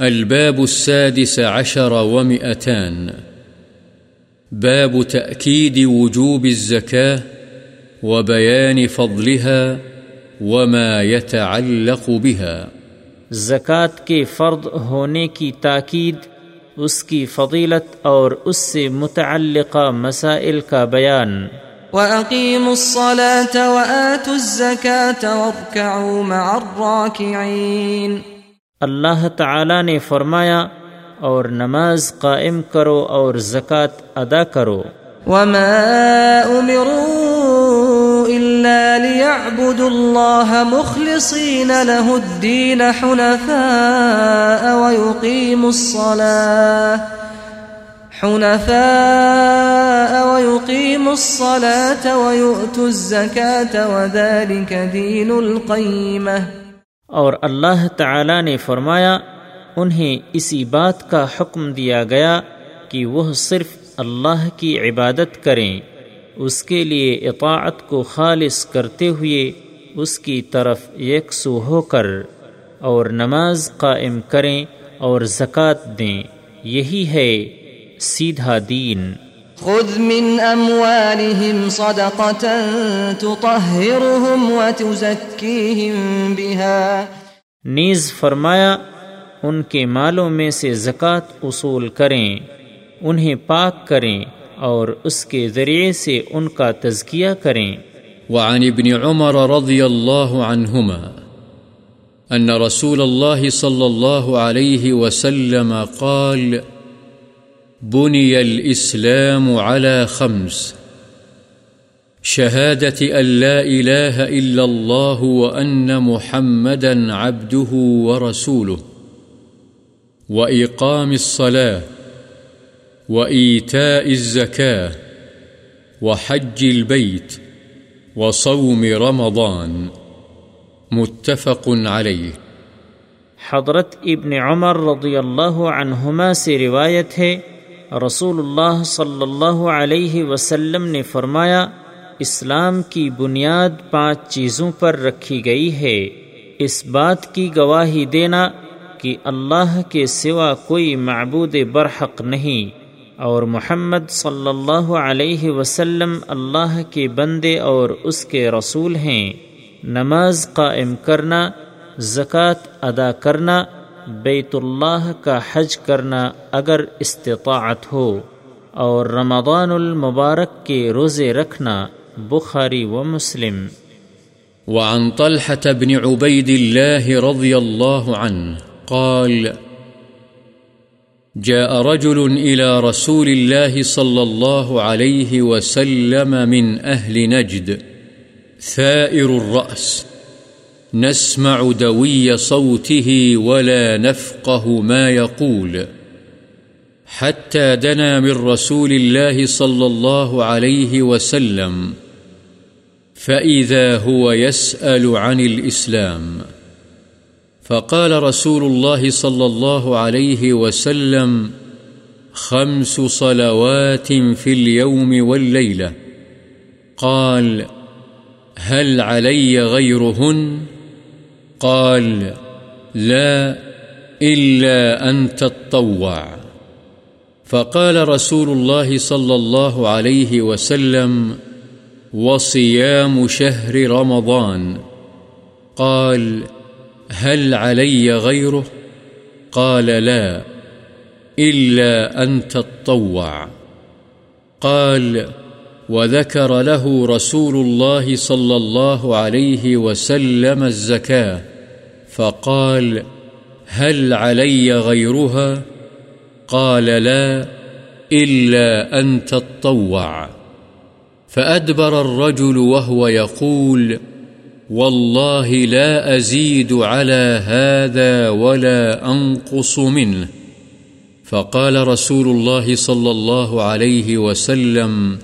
الباب السادس عشر ومئتان. باب تأكيد وجوب الزكاة وبيان فضلها وما يتعلق بها. زکوٰۃ کے فرد ہونے کی تاکید اس کی فضیلت اور اس سے متعلقہ مسائل کا بیان. وَأَقِيمُوا الصَّلَاةَ وَآتُوا الزَّكَاةَ وَارْكَعُوا مَعَ الرَّاكِعِينَ. اللہ تعالی نے فرمایا اور نماز قائم کرو اور زکوٰۃ ادا کرو۔ وما أمروا إلا ليعبدوا الله مخلصين له الدين حنفاء ويقيموا الصلاة حنفاء ويقيموا الصلاة ويؤتوا الزكاة وذلك دين القيمة۔ اور اللہ تعالی نے فرمایا، انہیں اسی بات کا حکم دیا گیا کہ وہ صرف اللہ کی عبادت کریں۔ اس کے لیے اطاعت کو خالص کرتے ہوئے اس کی طرف یکسو ہو کر اور نماز قائم کریں اور زکوٰۃ دیں۔ یہی ہے سیدھا دین۔ خذ من اموالهم صدقة تطهرهم وتزكيهم بها. نیز فرمایا ان کے مالوں میں سے زکوٰۃ اصول کریں انہیں پاک کریں اور اس کے ذریعے سے ان کا تزکیہ کریں۔ وعن ابن عمر رضی اللہ عنہما أن رسول الله صلى الله عليه وسلم قال بني الإسلام على خمس شهادة أن لا إله إلا الله وأن محمدا عبده ورسوله وإقام الصلاة وإيتاء الزكاة وحج البيت وصوم رمضان متفق عليه حضرت ابن عمر رضی اللہ عنہما سے روایت ہے رسول اللہ صلی اللہ علیہ وسلم نے فرمایا، اسلام کی بنیاد پانچ چیزوں پر رکھی گئی ہے۔ اس بات کی گواہی دینا کہ اللہ کے سوا کوئی معبود برحق نہیں اور محمد صلی اللہ علیہ وسلم اللہ کے بندے اور اس کے رسول ہیں۔ نماز قائم کرنا، زکوٰۃ ادا کرنا بیت اللہ کا حج کرنا اگر استطاعت ہو اور رمضان المبارک کے روزے رکھنا بخاری و مسلم۔ وعن طلحة بن عبيد الله رضي الله عنه قال، جاء رجل إلى رسول الله صلى الله عليه وسلم من أهل نجد، ثائر الرأس۔ نسمع دوي صوته ولا نفقه ما يقول. حتى دنا من رسول الله صلى الله عليه وسلم، فإذا هو يسأل عن الإسلام. فقال رسول الله صلى الله عليه وسلم، خمس صلوات في اليوم والليلة. قال، هل علي غيرهن؟ قال، لا إلا أن تطوع فقال رسول الله صلى الله عليه وسلم، وصيام شهر رمضان. قال، هل علي غيره؟ قال، لا إلا أن تطوع قال، وذكر له رسول الله صلى الله عليه وسلم الزكاة. فقال، هل علي غيرها؟ قال، لا، إلا أن تطوع. فأدبر الرجل وهو يقول، والله لا أزيد على هذا ولا أنقص منه. فقال رسول الله صلى الله عليه وسلم،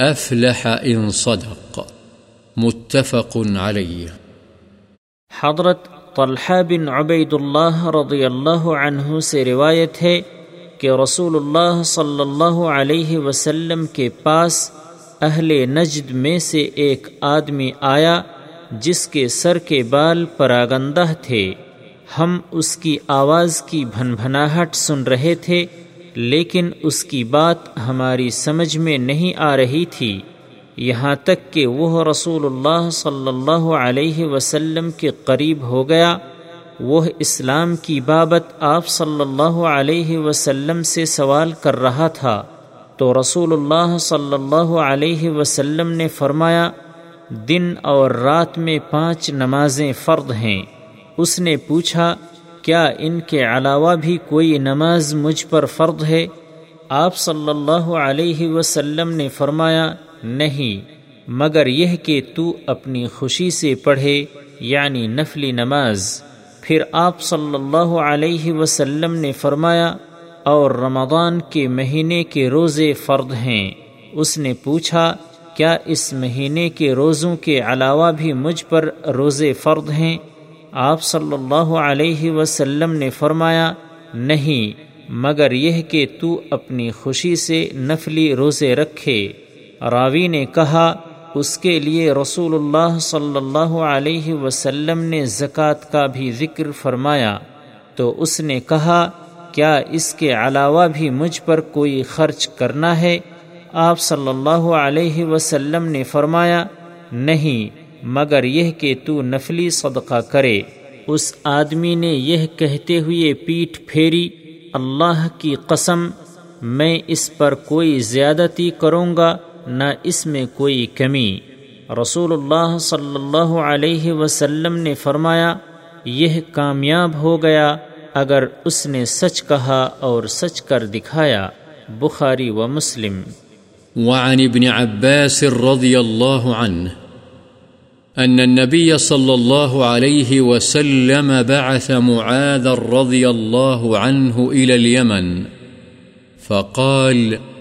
أفلح إن صدق. متفق عليه. حضرت طلحہ بن عبید اللہ رضی اللہ عنہ سے روایت ہے کہ رسول اللہ صلی اللہ علیہ وسلم کے پاس اہل نجد میں سے ایک آدمی آیا جس کے سر کے بال پراگندہ تھے۔ ہم اس کی آواز کی بھن بھناہٹ سن رہے تھے، لیکن اس کی بات ہماری سمجھ میں نہیں آ رہی تھی۔ یہاں تک کہ وہ رسول اللہ صلی اللہ علیہ وسلم کے قریب ہو گیا۔ وہ اسلام کی بابت آپ صلی اللہ علیہ وسلم سے سوال کر رہا تھا۔ تو رسول اللہ صلی اللہ علیہ وسلم نے فرمایا، دن اور رات میں پانچ نمازیں فرد ہیں۔ اس نے پوچھا، کیا ان کے علاوہ بھی کوئی نماز مجھ پر فرد ہے؟ آپ صلی اللہ علیہ وسلم نے فرمایا نہیں، مگر یہ کہ تو اپنی خوشی سے پڑھے یعنی نفلی نماز۔ پھر آپ صلی اللہ علیہ وسلم نے فرمایا، اور رمضان کے مہینے کے روزے فرد ہیں۔ اس نے پوچھا، کیا اس مہینے کے روزوں کے علاوہ بھی مجھ پر روزے فرد ہیں؟ آپ صلی اللہ علیہ وسلم نے فرمایا، نہیں، مگر یہ کہ تو اپنی خوشی سے نفلی روزے رکھے۔ راوی نے کہا، اس کے لیے رسول اللہ صلی اللہ علیہ وسلم نے زکوٰۃ کا بھی ذکر فرمایا۔ تو اس نے کہا، کیا اس کے علاوہ بھی مجھ پر کوئی خرچ کرنا ہے؟ آپ صلی اللہ علیہ وسلم نے فرمایا، نہیں، مگر یہ کہ تو نفلی صدقہ کرے۔ اس آدمی نے یہ کہتے ہوئے پیٹھ پھیری، اللہ کی قسم، میں اس پر کوئی زیادتی کروں گا۔ نہ اس میں کوئی کمی۔ رسول اللہ صلی اللہ علیہ وسلم نے فرمایا، یہ کامیاب ہو گیا اگر اس نے سچ کہا اور سچ کر دکھایا۔ بخاری و مسلم۔ وعن ابن عباس رضي الله عنه أن النبي صلى الله عليه وسلم بعث معاذ رضي الله عنه إلى اليمن فقال فقال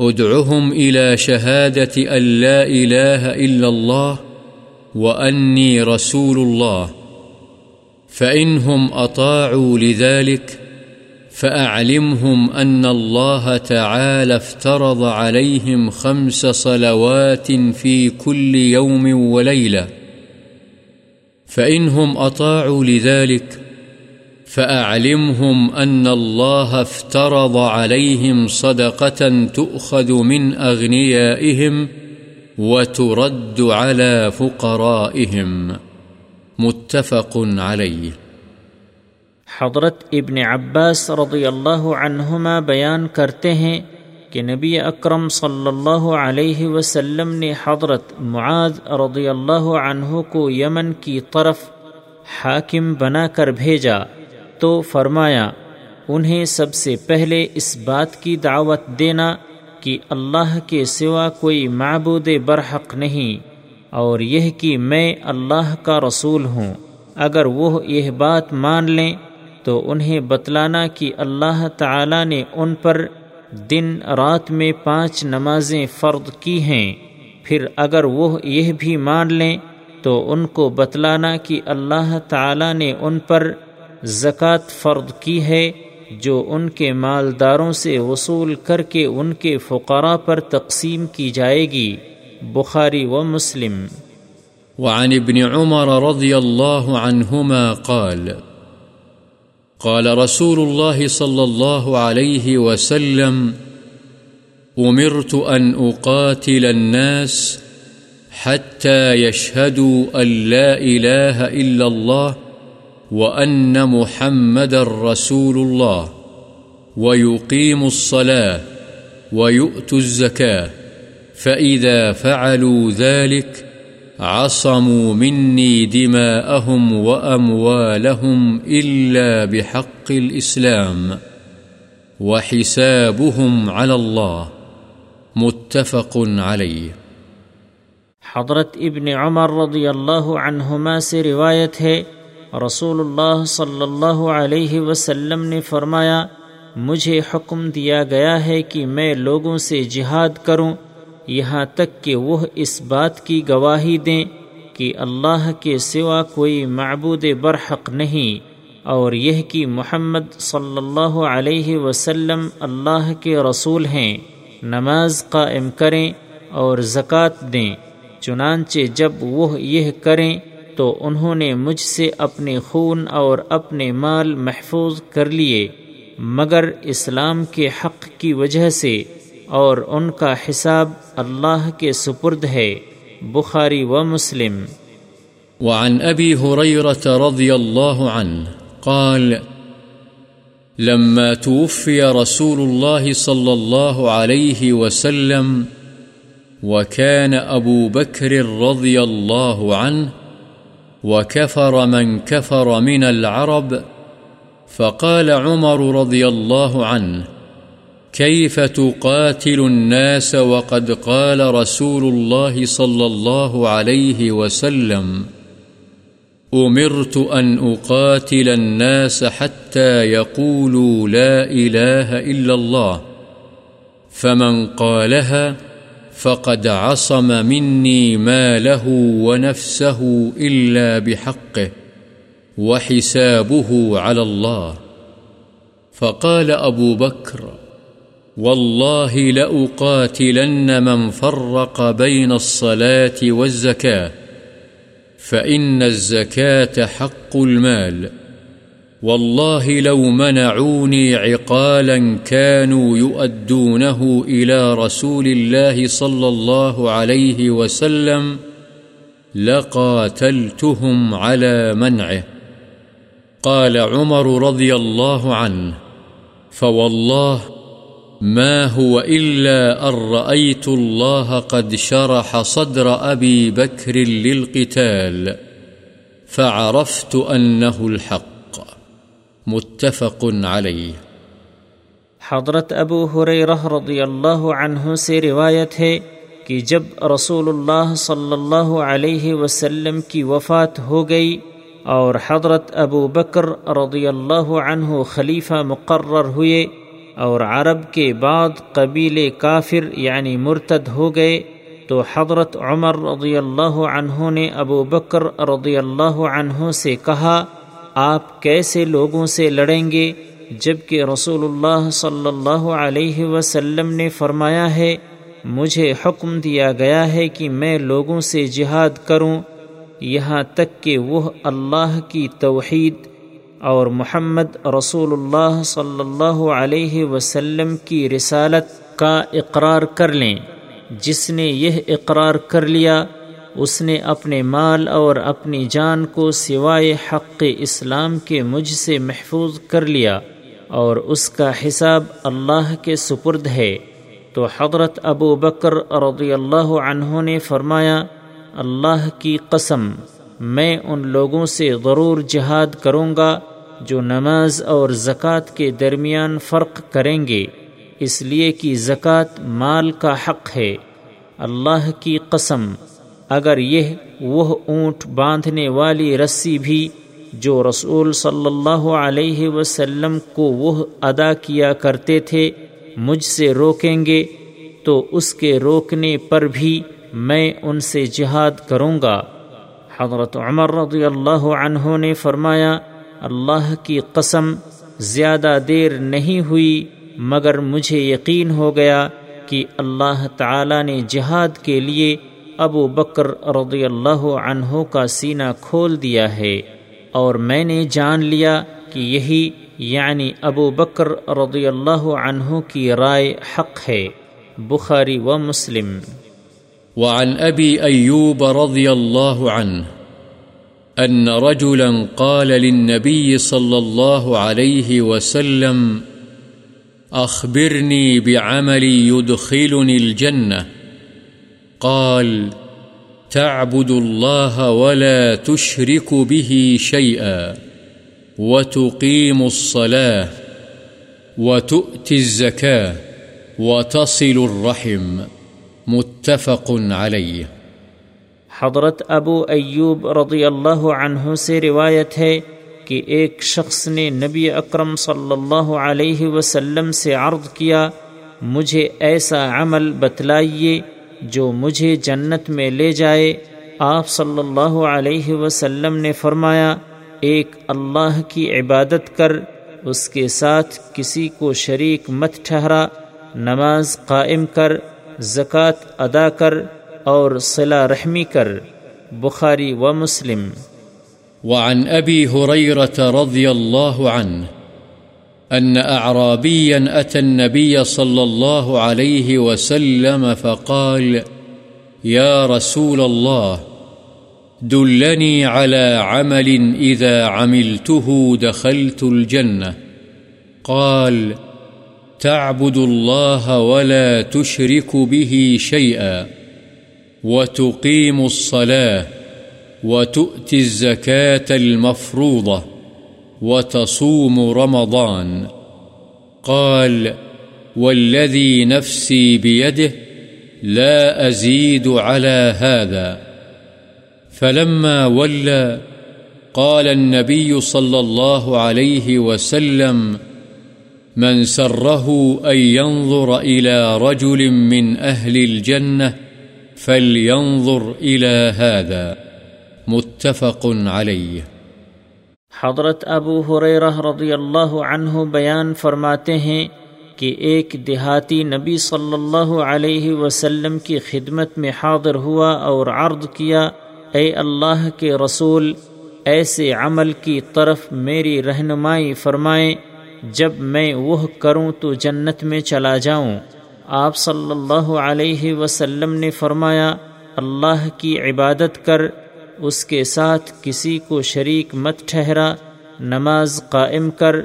ادعهم إلى شهادة أن لا إله إلا الله وأني رسول الله. فإنهم أطاعوا لذلك، فأعلمهم أن الله تعالى افترض عليهم خمس صلوات في كل يوم وليلة. فإنهم أطاعوا لذلك فأعلمهم أن الله افترض عليهم صدقة تؤخذ من أغنيائهم وترد على فقرائهم متفق عليه حضرت ابن عباس رضی اللہ عنہما بیان کرتے ہیں کہ نبی اکرم صلی اللہ علیہ وسلم نے حضرت معاذ رضی اللہ عنہ کو یمن کی طرف حاکم بنا کر بھیجا۔ تو فرمایا، انہیں سب سے پہلے اس بات کی دعوت دینا کہ اللہ کے سوا کوئی معبود برحق نہیں، اور یہ کہ میں اللہ کا رسول ہوں۔ اگر وہ یہ بات مان لیں، تو انہیں بتلانا کہ اللہ تعالی نے ان پر دن رات میں پانچ نمازیں فرد کی ہیں۔ پھر اگر وہ یہ بھی مان لیں، تو ان کو بتلانا کہ اللہ تعالی نے ان پر زکوٰۃ فرد کی ہے جو ان کے مالداروں سے وصول کر کے ان کے فقراء پر تقسیم کی جائے گی۔ بخاری و مسلم۔ وعن ابن عمر رضی اللہ عنہما قال قال رسول الله صلى الله عليه وسلم، أمرت أن أقاتل الناس حتى يشهدوا أن لا إله إلا الله وأن محمد رسول الله ويقيموا الصلاة ويؤتوا الزكاة فإذا فعلوا ذلك عصموا مني دماءهم وأموالهم إلا بحق الإسلام وحسابهم على الله متفق عليه حضرت ابن عمر رضی اللہ عنہما سے روایت ہے رسول اللہ صلی اللہ علیہ وسلم نے فرمایا، مجھے حکم دیا گیا ہے کہ میں لوگوں سے جہاد کروں، یہاں تک کہ وہ اس بات کی گواہی دیں کہ اللہ کے سوا کوئی معبود برحق نہیں، اور یہ کہ محمد صلی اللہ علیہ وسلم اللہ کے رسول ہیں۔ نماز قائم کریں اور زکوٰۃ دیں، چنانچہ جب وہ یہ کریں تو انہوں نے مجھ سے اپنے خون اور اپنے مال محفوظ کر لیے، مگر اسلام کے حق کی وجہ سے اور ان کا حساب اللہ کے سپرد ہے۔ بخاری و مسلم۔ وعن أبي هريرة رضي الله عنه قال، لما توفي رسول الله صلى الله عليه وسلم وكان أبو بكر رضي الله عنه وكفر من كفر من العرب فقال عمر رضي الله عنه، كيف تقاتل الناس وقد قال رسول الله صلى الله عليه وسلم؟ أمرت أن أقاتل الناس حتى يقولوا لا إله إلا الله، فمن قالها فقد عصم مني ما له ونفسه إلا بحقه وحسابه على الله فقال أبو بكر والله لأقاتلن من فرق بين الصلاة والزكاة فإن الزكاة حق المال والله لو منعوني عقالا كانوا يؤدونه إلى رسول الله صلى الله عليه وسلم لقاتلتهم على منعه. قال عمر رضي الله عنه، فوالله ما هو إلا أن رأيت الله قد شرح صدر أبي بكر للقتال، فعرفت أنه الحق. متفق عليه حضرت ابو حریرہ رضی اللہ عنہ سے روایت ہے کہ جب رسول اللہ صلی اللہ علیہ وسلم کی وفات ہو گئی اور حضرت ابو بکر رضی اللہ عنہ خلیفہ مقرر ہوئے اور عرب کے بعد قبیل کافر یعنی مرتد ہو گئے، تو حضرت عمر رضی اللہ عنہ نے ابو بکر رضی اللہ عنہ سے کہا آپ کیسے لوگوں سے لڑیں گے؟ جبکہ رسول اللہ صلی اللہ علیہ وسلم نے فرمایا ہے، مجھے حکم دیا گیا ہے کہ میں لوگوں سے جہاد کروں۔ یہاں تک کہ وہ اللہ کی توحید اور محمد رسول اللہ صلی اللہ علیہ وسلم کی رسالت کا اقرار کر لیں۔ جس نے یہ اقرار کر لیا اس نے اپنے مال اور اپنی جان کو سوائے حق اسلام کے مجھ سے محفوظ کر لیا اور اس کا حساب اللہ کے سپرد ہے۔ تو حضرت ابو بکر رضی اللہ عنہ نے فرمایا، اللہ کی قسم، میں ان لوگوں سے ضرور جہاد کروں گا جو نماز اور زکوٰۃ کے درمیان فرق کریں گے، اس لیے کہ زکوٰۃ مال کا حق ہے۔ اللہ کی قسم اگر یہ وہ اونٹ باندھنے والی رسی بھی جو رسول صلی اللہ علیہ وسلم کو وہ ادا کیا کرتے تھے، مجھ سے روکیں گے، تو اس کے روکنے پر بھی میں ان سے جہاد کروں گا۔ حضرت عمر رضی اللہ عنہ نے فرمایا، اللہ کی قسم، زیادہ دیر نہیں ہوئی، مگر مجھے یقین ہو گیا کہ اللہ تعالی نے جہاد کے لیے ابو بکر رضی اللہ عنہ کا سینہ کھول دیا ہے اور میں نے جان لیا کہ یہی یعنی ابو بکر رضی اللہ عنہ کی رائے حق ہے، بخاری و مسلم۔ وعن أبي أيوب رضي الله عنه أن رجلا قال للنبي صلى الله عليه وسلم أخبرني بعمل يدخلني الجنة قال، تعبد الله ولا تشرك به شيئا، وتقيم الصلاة، وتؤتي الزكاة، وتصل الرحم، متفق علیہ حضرت ابو ایوب رضی اللہ عنہ سے روایت ہے کہ ایک شخص نے نبی اکرم صلی اللہ علیہ وسلم سے عرض کیا، مجھے ایسا عمل بتلائیے جو مجھے جنت میں لے جائے، آپ صلی اللہ علیہ وسلم نے فرمایا، ایک اللہ کی عبادت کر، اس کے ساتھ کسی کو شریک مت ٹھہرا، نماز قائم کر، زکوٰۃ ادا کر اور صلہ رحمی کر۔ بخاری و مسلم۔ وعن أبي هريرة رضي الله عنه أن أعرابيا أتى النبي صلى الله عليه وسلم فقال، يا رسول الله، دلني على عمل إذا عملته دخلت الجنة. قال، تعبد الله ولا تشرك به شيئا، وتقيم الصلاة، وتؤتي الزكاة المفروضة. وتصوم رمضان. قال والذي نفسي بيده لا أزيد على هذا. فلما ولى، قال النبي صلى الله عليه وسلم من سره أن ينظر إلى رجل من أهل الجنة فلينظر إلى هذا. متفق عليه. حضرت ابو حریرہ رضی اللہ عنہ بیان فرماتے ہیں کہ ایک دیہاتی نبی صلی اللہ علیہ وسلم کی خدمت میں حاضر ہوا اور عرض کیا، اے اللہ کے رسول، ایسے عمل کی طرف میری رہنمائی فرمائیں، جب میں وہ کروں تو جنت میں چلا جاؤں۔ آپ صلی اللہ علیہ وسلم نے فرمایا، اللہ کی عبادت کر اس کے ساتھ کسی کو شریک مت ٹھہرا، نماز قائم کر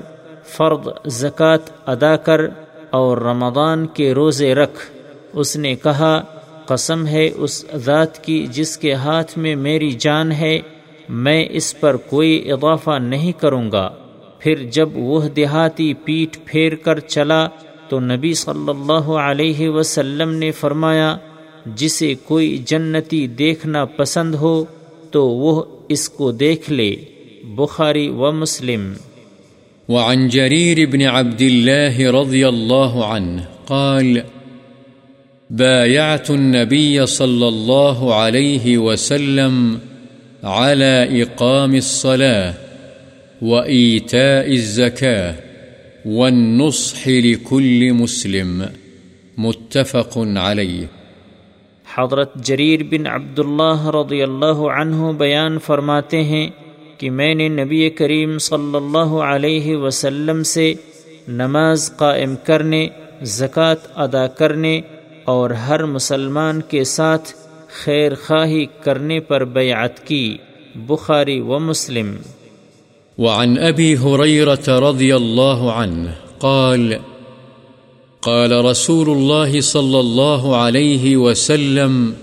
فرد زکوٰۃ ادا کر اور رمضان کے روزے رکھ۔ اس نے کہا، قسم ہے اس ذات کی جس کے ہاتھ میں میری جان ہے، میں اس پر کوئی اضافہ نہیں کروں گا۔ پھر جب وہ دیہاتی پیٹ پھیر کر چلا تو نبی صلی اللہ علیہ وسلم نے فرمایا، جسے کوئی جنتی دیکھنا پسند ہو تو وہ اس کو دیکھ لے، بخاری و مسلم۔ وعن جرير بن عبد الله رضي الله عنه قال، بايعت النبي صلى الله عليه وسلم على إقام الصلاة وإيتاء الزكاة والنصح لكل مسلم، متفق عليه۔ حضرت جریر بن عبداللہ رضی اللہ عنہ بیان فرماتے ہیں کہ میں نے نبی کریم صلی اللہ علیہ وسلم سے نماز قائم کرنے، زکوٰۃ ادا کرنے اور ہر مسلمان کے ساتھ خیر خواہی کرنے پر بیعت کی، بخاری و مسلم۔ وعن رضی اللہ عنہ قال قال رسول الله صلى الله عليه وسلم،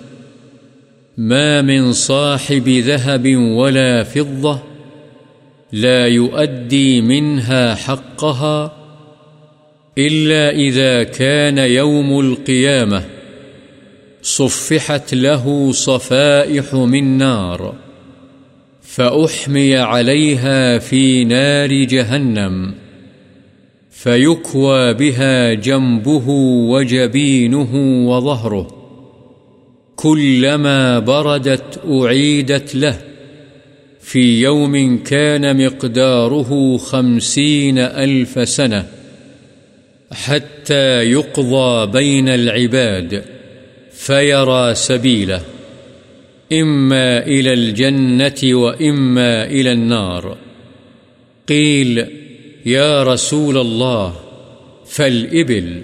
ما من صاحب ذهب ولا فضة، لا يؤدي منها حقها إلا إذا كان يوم القيامة، صفحت له صفائح من نار، فأحمي عليها في نار جهنم. فيكوى بها جنبه وجبينه وظهره كلما بردت أعيدت له في يوم كان مقداره خمسين ألف سنة حتى يقضى بين العباد فيرى سبيله إما إلى الجنة وإما إلى النار قيل يا رسول الله فالإبل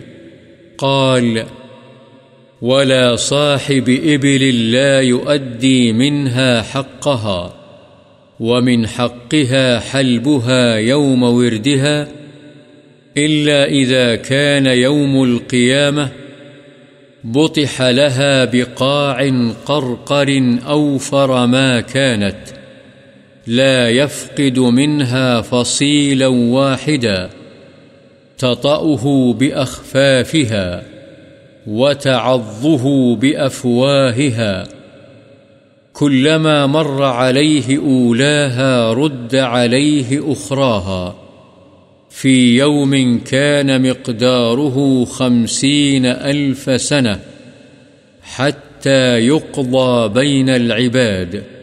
قال، ولا صاحب إبل لا يؤدي منها حقها، ومن حقها حلبها يوم وردها، إلا إذا كان يوم القيامة، بطح لها بقاع قرقر أوفر ما كانت۔ لا يفقد منها فصيلا واحدا تطأه بأخفافها وتعضه بأفواهها كلما مر عليه أولاها رد عليه أخراها في يوم كان مقداره خمسين ألف سنة حتى يقضى بين العباد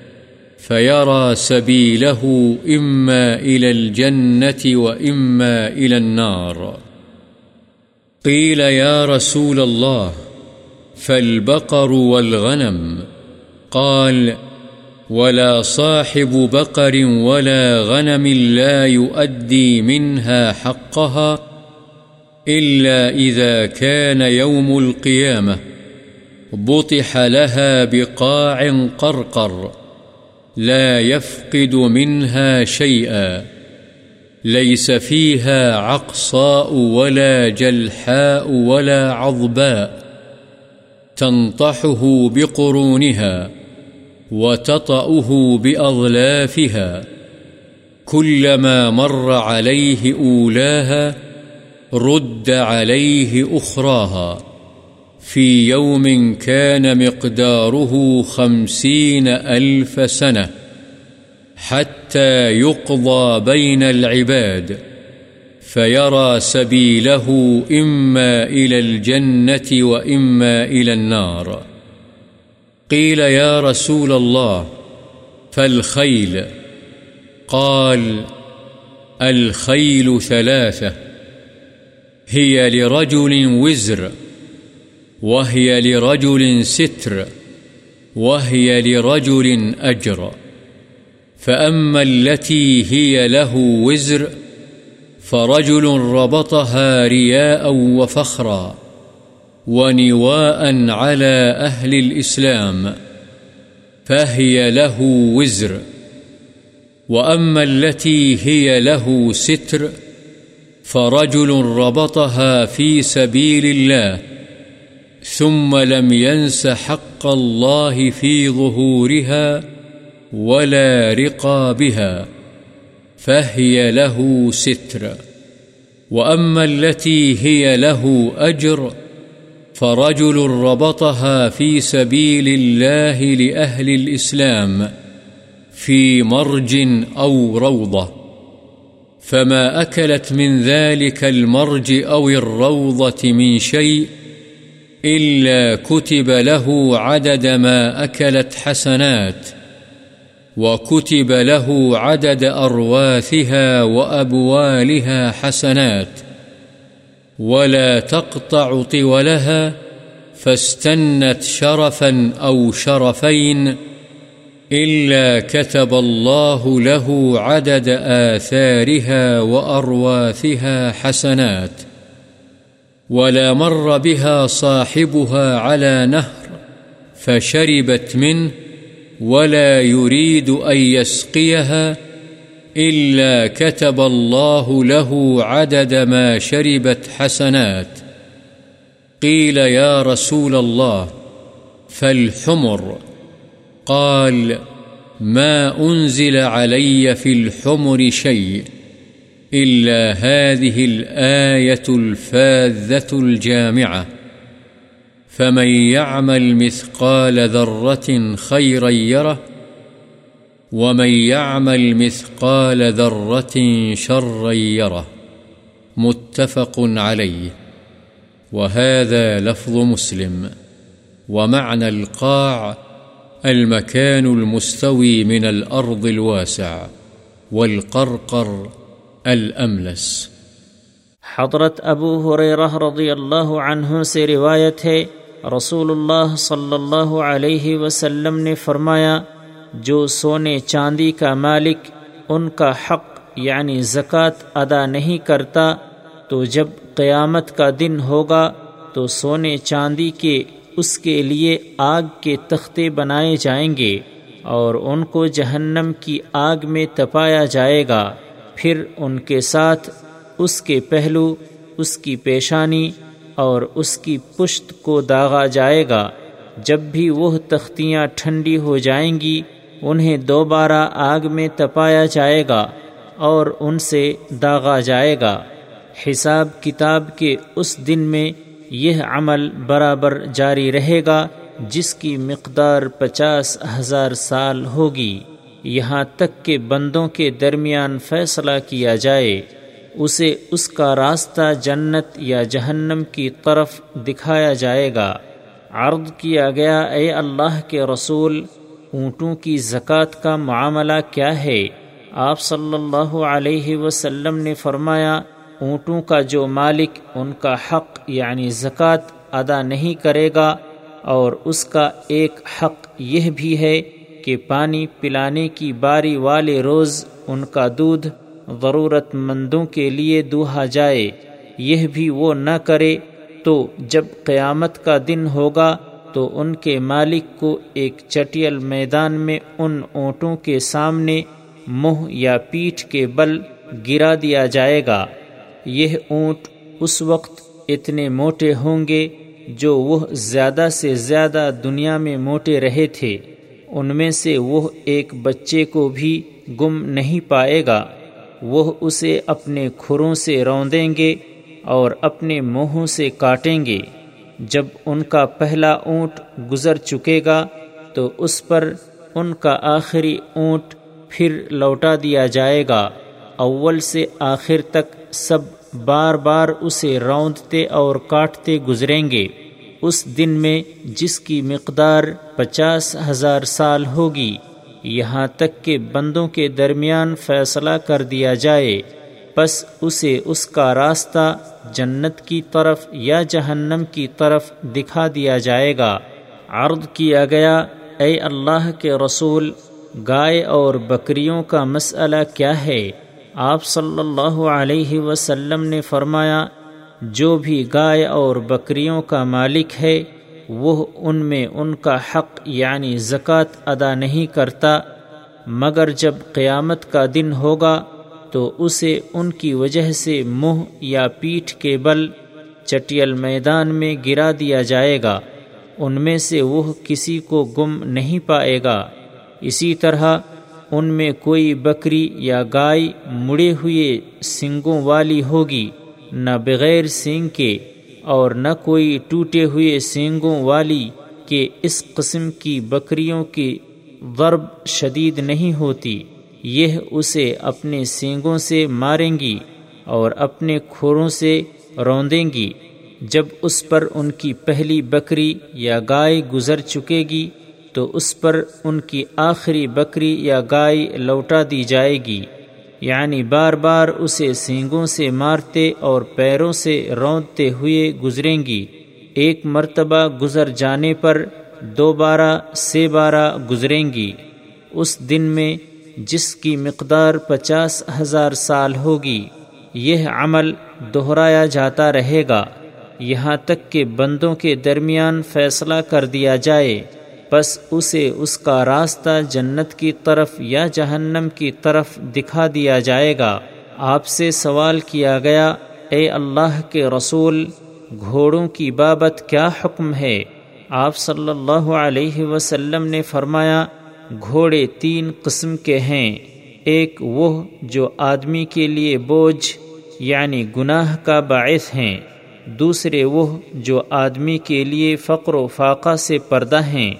فيرى سبيله إما إلى الجنة وإما إلى النار. قيل يا رسول الله، فالبقر والغنم. قال، ولا صاحب بقر ولا غنم لا يؤدي منها حقها إلا إذا كان يوم القيامة. بطح لها بقاع قرقر. لا يفقد منها شيئا ليس فيها عقصاء ولا جلحاء ولا عضباء تنطحه بقرونها وتطأه بأظلافها كلما مر عليه أولاها رد عليه أخراها في يوم كان مقداره خمسين ألف سنة حتى يقضى بين العباد فيرى سبيله إما إلى الجنة وإما إلى النار. قيل يا رسول الله فالخيل قال الخيل ثلاثة هي لرجل وزر. وهي لرجل ستر وهي لرجل أجر فأما التي هي له وزر فرجل ربطها رياء وفخرا ونواء على أهل الإسلام فهي له وزر وأما التي هي له ستر فرجل ربطها في سبيل الله ثم لم ينس حق الله في ظهورها ولا رقابها، فهي له ستر. وأما التي هي له أجر، فرجل ربطها في سبيل الله لأهل الإسلام في مرج أو روضة. فما أكلت من ذلك المرج أو الروضة من شيء إلا كتب له عدد ما أكلت حسنات، وكتب له عدد أرواثها وأبوالها حسنات، ولا تقطع طولها، فاستنت شرفا أو شرفين، إلا كتب الله له عدد آثارها وأرواثها حسنات. ولا مر بها صاحبها على نهر فشربت منه ولا يريد أن يسقيها إلا كتب الله له عدد ما شربت حسنات. قيل يا رسول الله، فالحمر. قال، ما أنزل علي في الحمر شيء. إلا هذه الآية الفاذة الجامعة. فمن يعمل مثقال ذرة خيرا يره، ومن يعمل مثقال ذرة شرا يره. متفق عليه. وهذا لفظ مسلم. ومعنى القاع المكان المستوي من الأرض الواسع والقرقر الأملس حضرت ابو حریرہ رضی اللہ عنہ سے روایت ہے رسول اللہ صلی اللہ علیہ وسلم نے فرمایا، جو سونے چاندی کا مالک ان کا حق یعنی زکوٰۃ ادا نہیں کرتا، تو جب قیامت کا دن ہوگا، تو سونے چاندی کے اس کے لیے آگ کے تختے بنائے جائیں گے اور ان کو جہنم کی آگ میں تپایا جائے گا۔ پھر ان کے ساتھ اس کے پہلو، اس کی پیشانی اور اس کی پشت کو داغا جائے گا۔ جب بھی وہ تختیاں ٹھنڈی ہو جائیں گی، انہیں دوبارہ آگ میں تپایا جائے گا اور ان سے داغا جائے گا۔ حساب کتاب کے اس دن میں یہ عمل برابر جاری رہے گا، جس کی مقدار پچاس ہزار سال ہوگی۔ یہاں تک کہ بندوں کے درمیان فیصلہ کیا جائے، اسے اس کا راستہ جنت یا جہنم کی طرف دکھایا جائے گا۔ عرض کیا گیا، اے اللہ کے رسول، اونٹوں کی زکوٰۃ کا معاملہ کیا ہے؟ آپ صلی اللہ علیہ وسلم نے فرمایا، اونٹوں کا جو مالک ان کا حق یعنی زکوٰۃ ادا نہیں کرے گا، اور اس کا ایک حق یہ بھی ہے کہ پانی پلانے کی باری والے روز ان کا دودھ ضرورت مندوں کے لیے دوہا جائے۔ یہ بھی وہ نہ کرے تو جب قیامت کا دن ہوگا تو ان کے مالک کو ایک چٹیل میدان میں ان اونٹوں کے سامنے منہ یا پیٹھ کے بل گرا دیا جائے گا۔ یہ اونٹ اس وقت اتنے موٹے ہوں گے جو وہ زیادہ سے زیادہ دنیا میں موٹے رہے تھے۔ ان میں سے وہ ایک بچے کو بھی گم نہیں پائے گا۔ وہ اسے اپنے کھروں سے روندیں گے اور اپنے منہوں سے کاٹیں گے۔ جب ان کا پہلا اونٹ گزر چکے گا، تو اس پر ان کا آخری اونٹ پھر لوٹا دیا جائے گا۔ اول سے آخر تک سب بار بار اسے روندتے اور کاٹتے گزریں گے۔ اس دن میں جس کی مقدار پچاس ہزار سال ہوگی، یہاں تک کہ بندوں کے درمیان فیصلہ کر دیا جائے۔ بس اسے اس کا راستہ جنت کی طرف یا جہنم کی طرف دکھا دیا جائے گا۔ عرض کیا گیا، اے اللہ کے رسول، گائے اور بکریوں کا مسئلہ کیا ہے؟ آپ صلی اللہ علیہ وسلم نے فرمایا جو بھی گائے اور بکریوں کا مالک ہے، وہ ان میں ان کا حق یعنی زکوٰۃ ادا نہیں کرتا، مگر جب قیامت کا دن ہوگا تو اسے ان کی وجہ سے منہ یا پیٹھ کے بل چٹیل میدان میں گرا دیا جائے گا، ان میں سے وہ کسی کو گم نہیں پائے گا۔ اسی طرح ان میں کوئی بکری یا گائے مڑے ہوئے سنگوں والی ہوگی۔ نہ بغیر سینگ کے اور نہ کوئی ٹوٹے ہوئے سینگوں والی کہ اس قسم کی بکریوں کی ضرب شدید نہیں ہوتی، یہ اسے اپنے سینگوں سے ماریں گی اور اپنے کھوروں سے روندیں گی۔ جب اس پر ان کی پہلی بکری یا گائے گزر چکے گی، تو اس پر ان کی آخری بکری یا گائے لوٹا دی جائے گی۔ یعنی بار بار اسے سینگوں سے مارتے اور پیروں سے روندتے ہوئے گزریں گی۔ ایک مرتبہ گزر جانے پر دوبارہ سے بارہ گزریں گی۔ اس دن میں جس کی مقدار پچاس ہزار سال ہوگی، یہ عمل دہرایا جاتا رہے گا۔ یہاں تک کہ بندوں کے درمیان فیصلہ کر دیا جائے۔ بس اسے اس کا راستہ جنت کی طرف یا جہنم کی طرف دکھا دیا جائے گا۔ آپ سے سوال کیا گیا، اے اللہ کے رسول، گھوڑوں کی بابت کیا حکم ہے؟ آپ صلی اللہ علیہ وسلم نے فرمایا، گھوڑے تین قسم کے ہیں۔ ایک وہ جو آدمی کے لیے بوجھ یعنی گناہ کا باعث ہیں۔ دوسرے وہ جو آدمی کے لیے فقر و فاقہ سے پردہ ہیں۔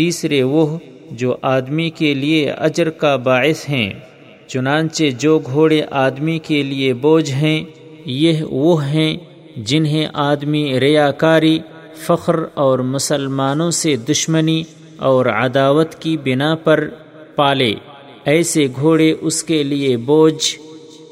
تیسرے وہ جو آدمی کے لیے اجر کا باعث ہیں، چنانچہ جو گھوڑے آدمی کے لیے بوجھ ہیں، یہ وہ ہیں جنہیں آدمی ریاکاری، فخر اور مسلمانوں سے دشمنی اور عداوت کی بنا پر پالے۔ ایسے گھوڑے اس کے لیے بوجھ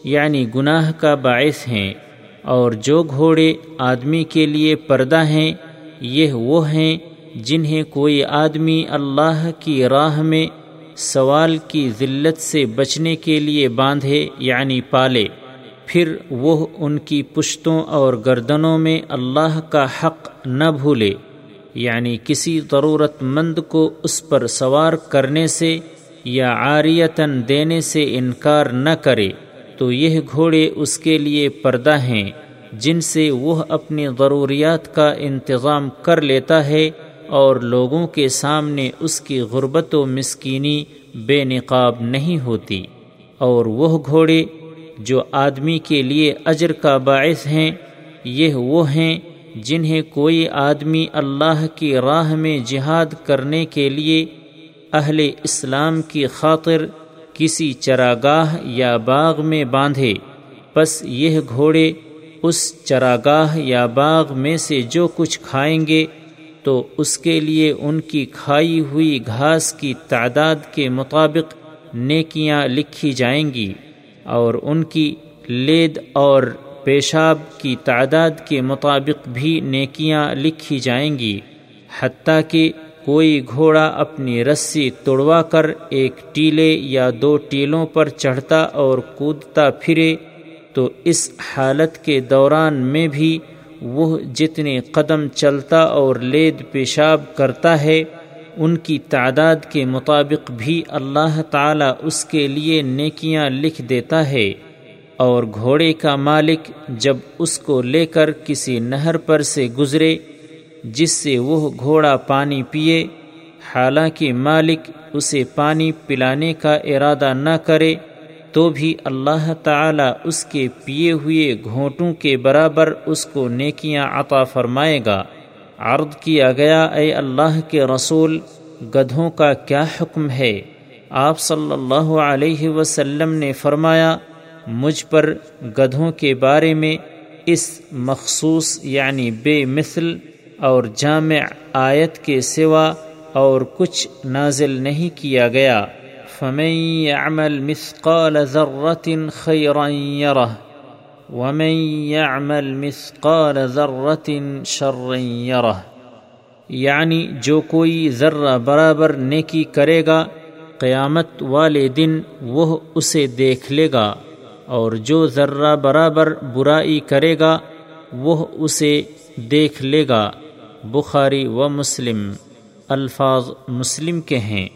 یعنی گناہ کا باعث ہیں۔ اور جو گھوڑے آدمی کے لیے پردہ ہیں، یہ وہ ہیں جنہیں کوئی آدمی اللہ کی راہ میں سوال کی ذلت سے بچنے کے لیے باندھے یعنی پالے، پھر وہ ان کی پشتوں اور گردنوں میں اللہ کا حق نہ بھولے یعنی کسی ضرورت مند کو اس پر سوار کرنے سے یا عاریتاً دینے سے انکار نہ کرے، تو یہ گھوڑے اس کے لیے پردہ ہیں، جن سے وہ اپنی ضروریات کا انتظام کر لیتا ہے اور لوگوں کے سامنے اس کی غربت و مسکینی بے نقاب نہیں ہوتی اور وہ گھوڑے جو آدمی کے لیے اجر کا باعث ہیں، یہ وہ ہیں جنہیں کوئی آدمی اللہ کی راہ میں جہاد کرنے کے لیے اہل اسلام کی خاطر کسی چراگاہ یا باغ میں باندھے۔ بس یہ گھوڑے اس چراگاہ یا باغ میں سے جو کچھ کھائیں گے تو اس کے لیے ان کی کھائی ہوئی گھاس کی تعداد کے مطابق نیکیاں لکھی جائیں گی اور ان کی لید اور پیشاب کی تعداد کے مطابق بھی نیکیاں لکھی جائیں گی، حتیٰ کہ کوئی گھوڑا اپنی رسی توڑوا کر ایک ٹیلے یا دو ٹیلوں پر چڑھتا اور کودتا پھرے تو اس حالت کے دوران میں بھی وہ جتنے قدم چلتا اور لید پیشاب کرتا ہے، ان کی تعداد کے مطابق بھی اللہ تعالی اس کے لیے نیکیاں لکھ دیتا ہے۔ اور گھوڑے کا مالک جب اس کو لے کر کسی نہر پر سے گزرے، جس سے وہ گھوڑا پانی پیے، حالانکہ مالک اسے پانی پلانے کا ارادہ نہ کرے تو بھی اللہ تعالی اس کے پیے ہوئے گھونٹوں کے برابر اس کو نیکیاں عطا فرمائے گا۔ عرض کیا گیا، اے اللہ کے رسول، گدھوں کا کیا حکم ہے؟ آپ صلی اللہ علیہ وسلم نے فرمایا، مجھ پر گدھوں کے بارے میں اس مخصوص یعنی بے مثل اور جامع آیت کے سوا اور کچھ نازل نہیں کیا گیا۔ فمن يعمل مثقال ذرة خيرا يره ومن يعمل مثقال ذرة شرا يره یعنی جو کوئی ذرہ برابر نیکی کرے گا، قیامت والے دن وہ اسے دیکھ لے گا، اور جو ذرہ برابر برائی کرے گا، وہ اسے دیکھ لے گا۔ بخاری و مسلم، الفاظ مسلم کے ہیں۔